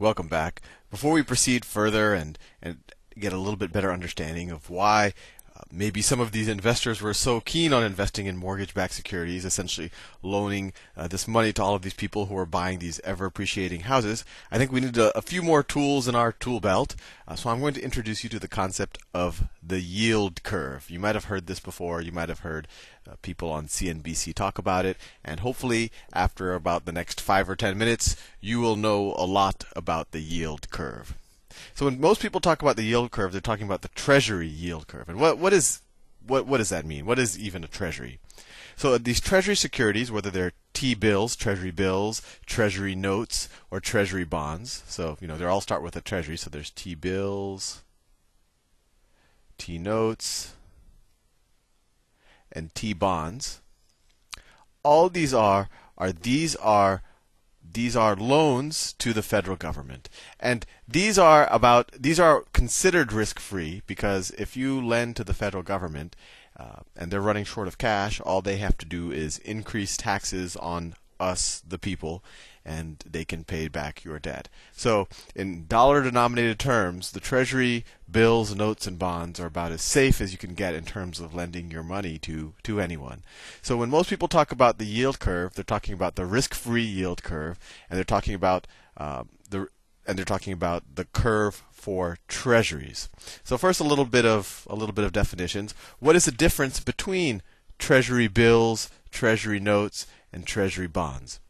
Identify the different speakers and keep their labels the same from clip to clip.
Speaker 1: Welcome back. Before we proceed further and, and get a little bit better understanding of why maybe some of these investors were so keen on investing in mortgage-backed securities, essentially loaning uh, this money to all of these people who are buying these ever-appreciating houses. I think we need a, a few more tools in our tool belt. Uh, so I'm going to introduce you to the concept of the yield curve. You might have heard this before. You might have heard uh, people on CNBC talk about it, and hopefully, after about the next five or ten minutes, you will know a lot about the yield curve. So when most people talk about the yield curve, they're talking about the treasury yield curve. And what, what is what what does that mean? What is even a treasury? So these treasury securities, whether they're T bills, treasury bills, treasury notes, or treasury bonds. So, you know, they all start with a treasury. So there's T bills, T notes, and T bonds. All these are are these are these are loans to the federal government. And these are about these are considered risk-free because if you lend to the federal government uh, and they're running short of cash, all they have to do is increase taxes on us, the people, and they can pay back your debt. So, in dollar denominated terms, the Treasury bills, notes, and bonds are about as safe as you can get in terms of lending your money to, to anyone. So, when most people talk about the yield curve, they're talking about the risk free yield curve, and they're talking about uh, the and they're talking about the curve for treasuries. So first a little bit of a little bit of definitions. What is the difference between treasury bills, treasury notes, and treasury bonds?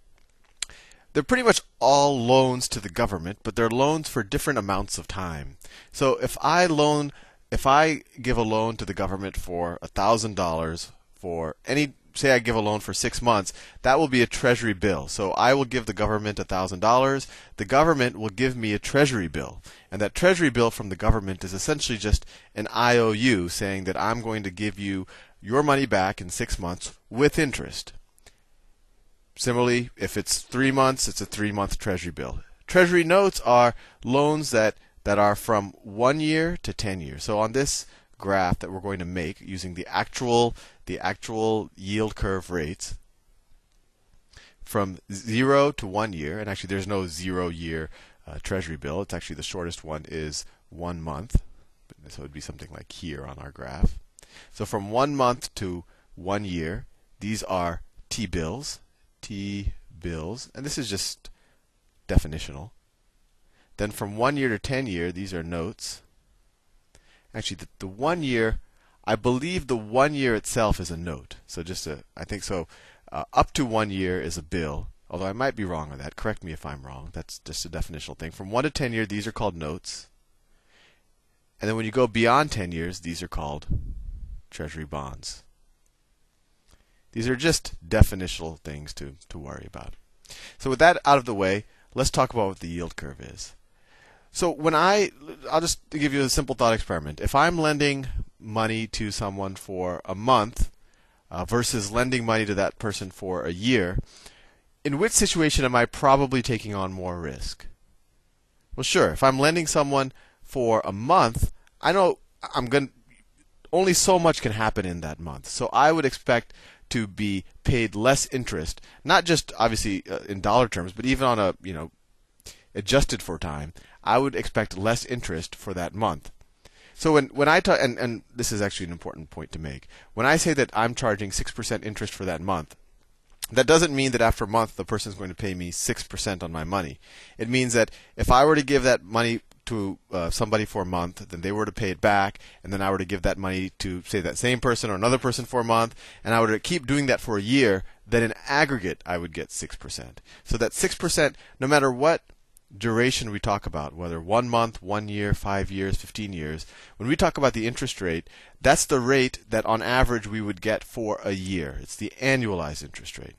Speaker 1: They're pretty much all loans to the government, but they're loans for different amounts of time. So if I loan, if I give a loan to the government for thousand dollars for any, say I give a loan for six months, that will be a treasury bill. So I will give the government thousand dollars. The government will give me a treasury bill, and that treasury bill from the government is essentially just an IOU saying that I'm going to give you your money back in six months with interest. Similarly, if it's three months, it's a three month treasury bill. Treasury notes are loans that, that are from one year to 10 years. So on this graph that we're going to make using the actual, the actual yield curve rates from zero to one year, and actually there's no zero year uh, treasury bill. It's actually the shortest one is one month. So it would be something like here on our graph. So from one month to one year, these are T bills. T bills, and this is just definitional. Then from one year to 10 year, these are notes. Actually, the, the one year, I believe the one year itself is a note. So just a, I think so. Uh, up to one year is a bill. Although I might be wrong on that. Correct me if I'm wrong. That's just a definitional thing. From one to 10 year, these are called notes. And then when you go beyond 10 years, these are called treasury bonds. These are just definitional things to, to worry about. So with that out of the way, let's talk about what the yield curve is. So when I, I'll just give you a simple thought experiment. If I'm lending money to someone for a month uh, versus lending money to that person for a year, in which situation am I probably taking on more risk? Well, sure. If I'm lending someone for a month, I know I'm going. Only so much can happen in that month. So I would expect to be paid less interest, not just obviously uh, in dollar terms, but even on a, you know, adjusted for time, I would expect less interest for that month. So when when I talk, and, and this is actually an important point to make. When I say that I'm charging 6% interest for that month, that doesn't mean that after a month the person is going to pay me 6% on my money. It means that if I were to give that money to uh, somebody for a month, then they were to pay it back, and then I were to give that money to say that same person or another person for a month, and I were to keep doing that for a year, then in aggregate I would get 6%. So that 6%, no matter what duration we talk about, whether one month, one year, five years, 15 years, when we talk about the interest rate, that's the rate that on average we would get for a year. It's the annualized interest rate.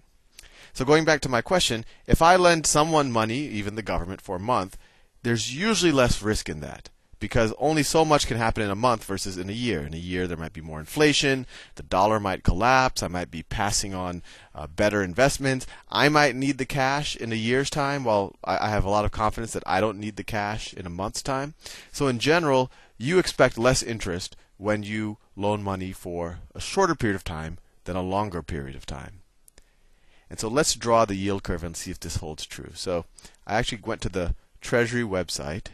Speaker 1: So going back to my question, if I lend someone money, even the government, for a month, there's usually less risk in that because only so much can happen in a month versus in a year. In a year, there might be more inflation, the dollar might collapse, I might be passing on uh, better investments. I might need the cash in a year's time, while I, I have a lot of confidence that I don't need the cash in a month's time. So, in general, you expect less interest when you loan money for a shorter period of time than a longer period of time. And so let's draw the yield curve and see if this holds true. So I actually went to the Treasury website.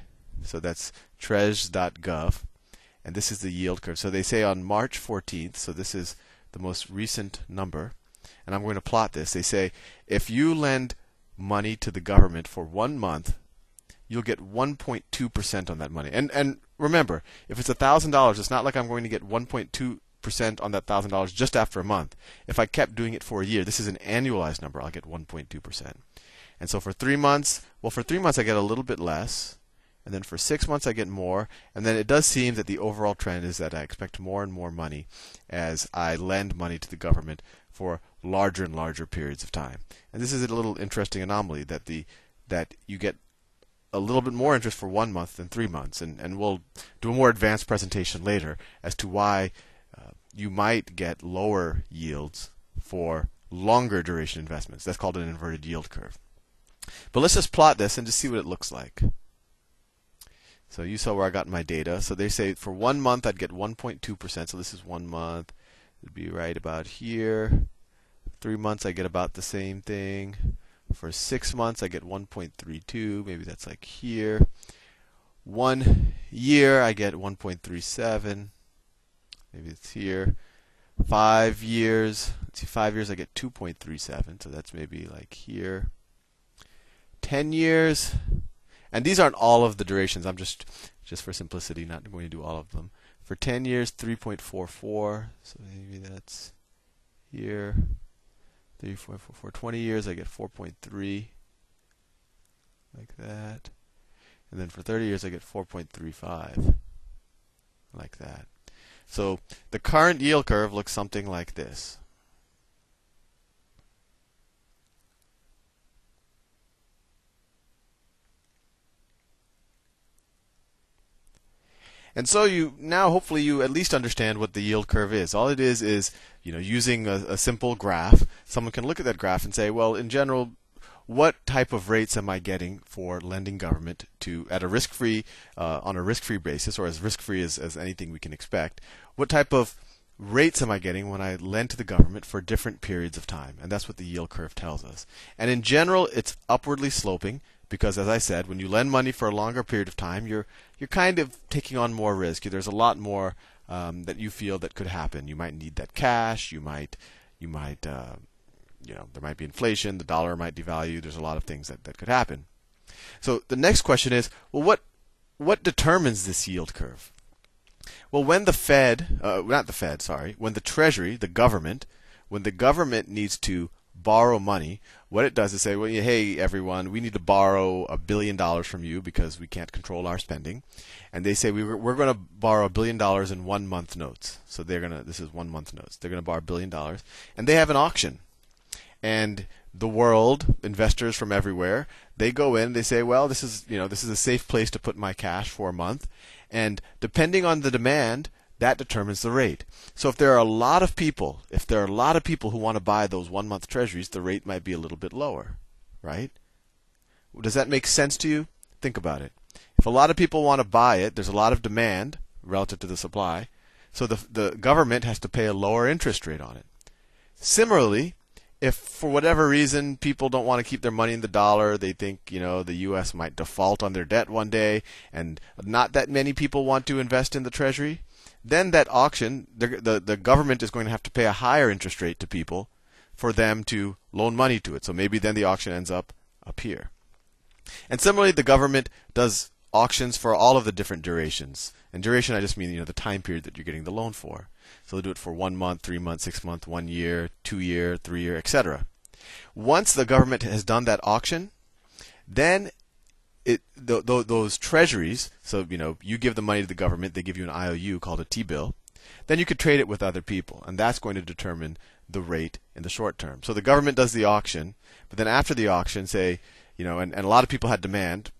Speaker 1: So that's treas.gov. And this is the yield curve. So they say on March 14th, so this is the most recent number. And I'm going to plot this. They say if you lend money to the government for one month, you'll get 1.2% on that money. And and remember, if it's $1,000, it's not like I'm going to get 1.2% on that $1,000 just after a month. If I kept doing it for a year, this is an annualized number, I'll get 1.2%. And so for 3 months, well for 3 months I get a little bit less. And then for six months, I get more. And then it does seem that the overall trend is that I expect more and more money as I lend money to the government for larger and larger periods of time. And this is a little interesting anomaly that the that you get a little bit more interest for one month than three months. And, and we'll do a more advanced presentation later as to why uh, you might get lower yields for longer duration investments. That's called an inverted yield curve. But let's just plot this and just see what it looks like. So you saw where I got my data. So they say for one month I'd get 1.2%. So this is one month. It'd be right about here. Three months I get about the same thing. For six months I get 1.32. Maybe that's like here. One year I get 1.37. Maybe it's here. Five years. Let's see, five years I get 2.37. So that's maybe like here. Ten years and these aren't all of the durations. I'm just, just for simplicity, not going to do all of them. For 10 years, 3.44. So maybe that's here. 3.44. 20 years, I get 4.3. Like that. And then for 30 years, I get 4.35. Like that. So the current yield curve looks something like this. And so you now hopefully you at least understand what the yield curve is. All it is is you know using a, a, simple graph. Someone can look at that graph and say, well, in general, what type of rates am I getting for lending government to at a risk-free uh, on a risk-free basis, or as risk-free as, as anything we can expect? What type of rates am I getting when I lend to the government for different periods of time? And that's what the yield curve tells us. And in general, it's upwardly sloping because as I said, when you lend money for a longer period of time, you're you're kind of taking on more risk. There's a lot more um, that you feel that could happen. You might need that cash. You might you might uh, you know there might be inflation. The dollar might devalue. There's a lot of things that, that could happen. So the next question is, well, what what determines this yield curve? Well, when the Fed, uh, not the Fed, sorry, when the Treasury, the government, when the government needs to borrow money, what it does is say, well, hey, everyone, we need to borrow a billion dollars from you because we can't control our spending. And they say, we we're going to borrow a billion dollars in one month notes. So they're going to, this is one month notes. They're going to borrow a billion dollars. And they have an auction. And the world, investors from everywhere, they go in, they say, well, this is, you know, this is a safe place to put my cash for a month. And depending on the demand, that determines the rate. So if there are a lot of people, if there are a lot of people who want to buy those one month treasuries, the rate might be a little bit lower, right? Does that make sense to you? Think about it. If a lot of people want to buy it, there's a lot of demand relative to the supply, so the, the government has to pay a lower interest rate on it. Similarly, if for whatever reason people don't want to keep their money in the dollar, they think you know the U.S. might default on their debt one day, and not that many people want to invest in the Treasury, then that auction, the, the, the government is going to have to pay a higher interest rate to people for them to loan money to it. So maybe then the auction ends up up here. And similarly, the government does auctions for all of the different durations. And duration, I just mean you know the time period that you're getting the loan for. So they'll do it for one month, three months, six months, one year, two year, three year, etc. Once the government has done that auction, then it th- th- those treasuries. So you know, you give the money to the government, they give you an IOU called a T-bill. Then you could trade it with other people, and that's going to determine the rate in the short term. So the government does the auction, but then after the auction, say, you know, and, and a lot of people had demand,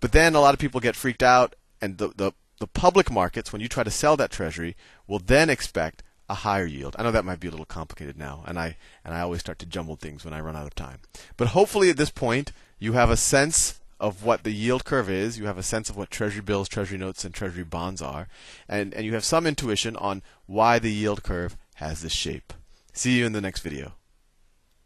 Speaker 1: but then a lot of people get freaked out, and the, the the public markets, when you try to sell that treasury, will then expect a higher yield. I know that might be a little complicated now, and I and I always start to jumble things when I run out of time. But hopefully at this point you have a sense of what the yield curve is, you have a sense of what treasury bills, treasury notes and treasury bonds are, and and you have some intuition on why the yield curve has this shape. See you in the next video.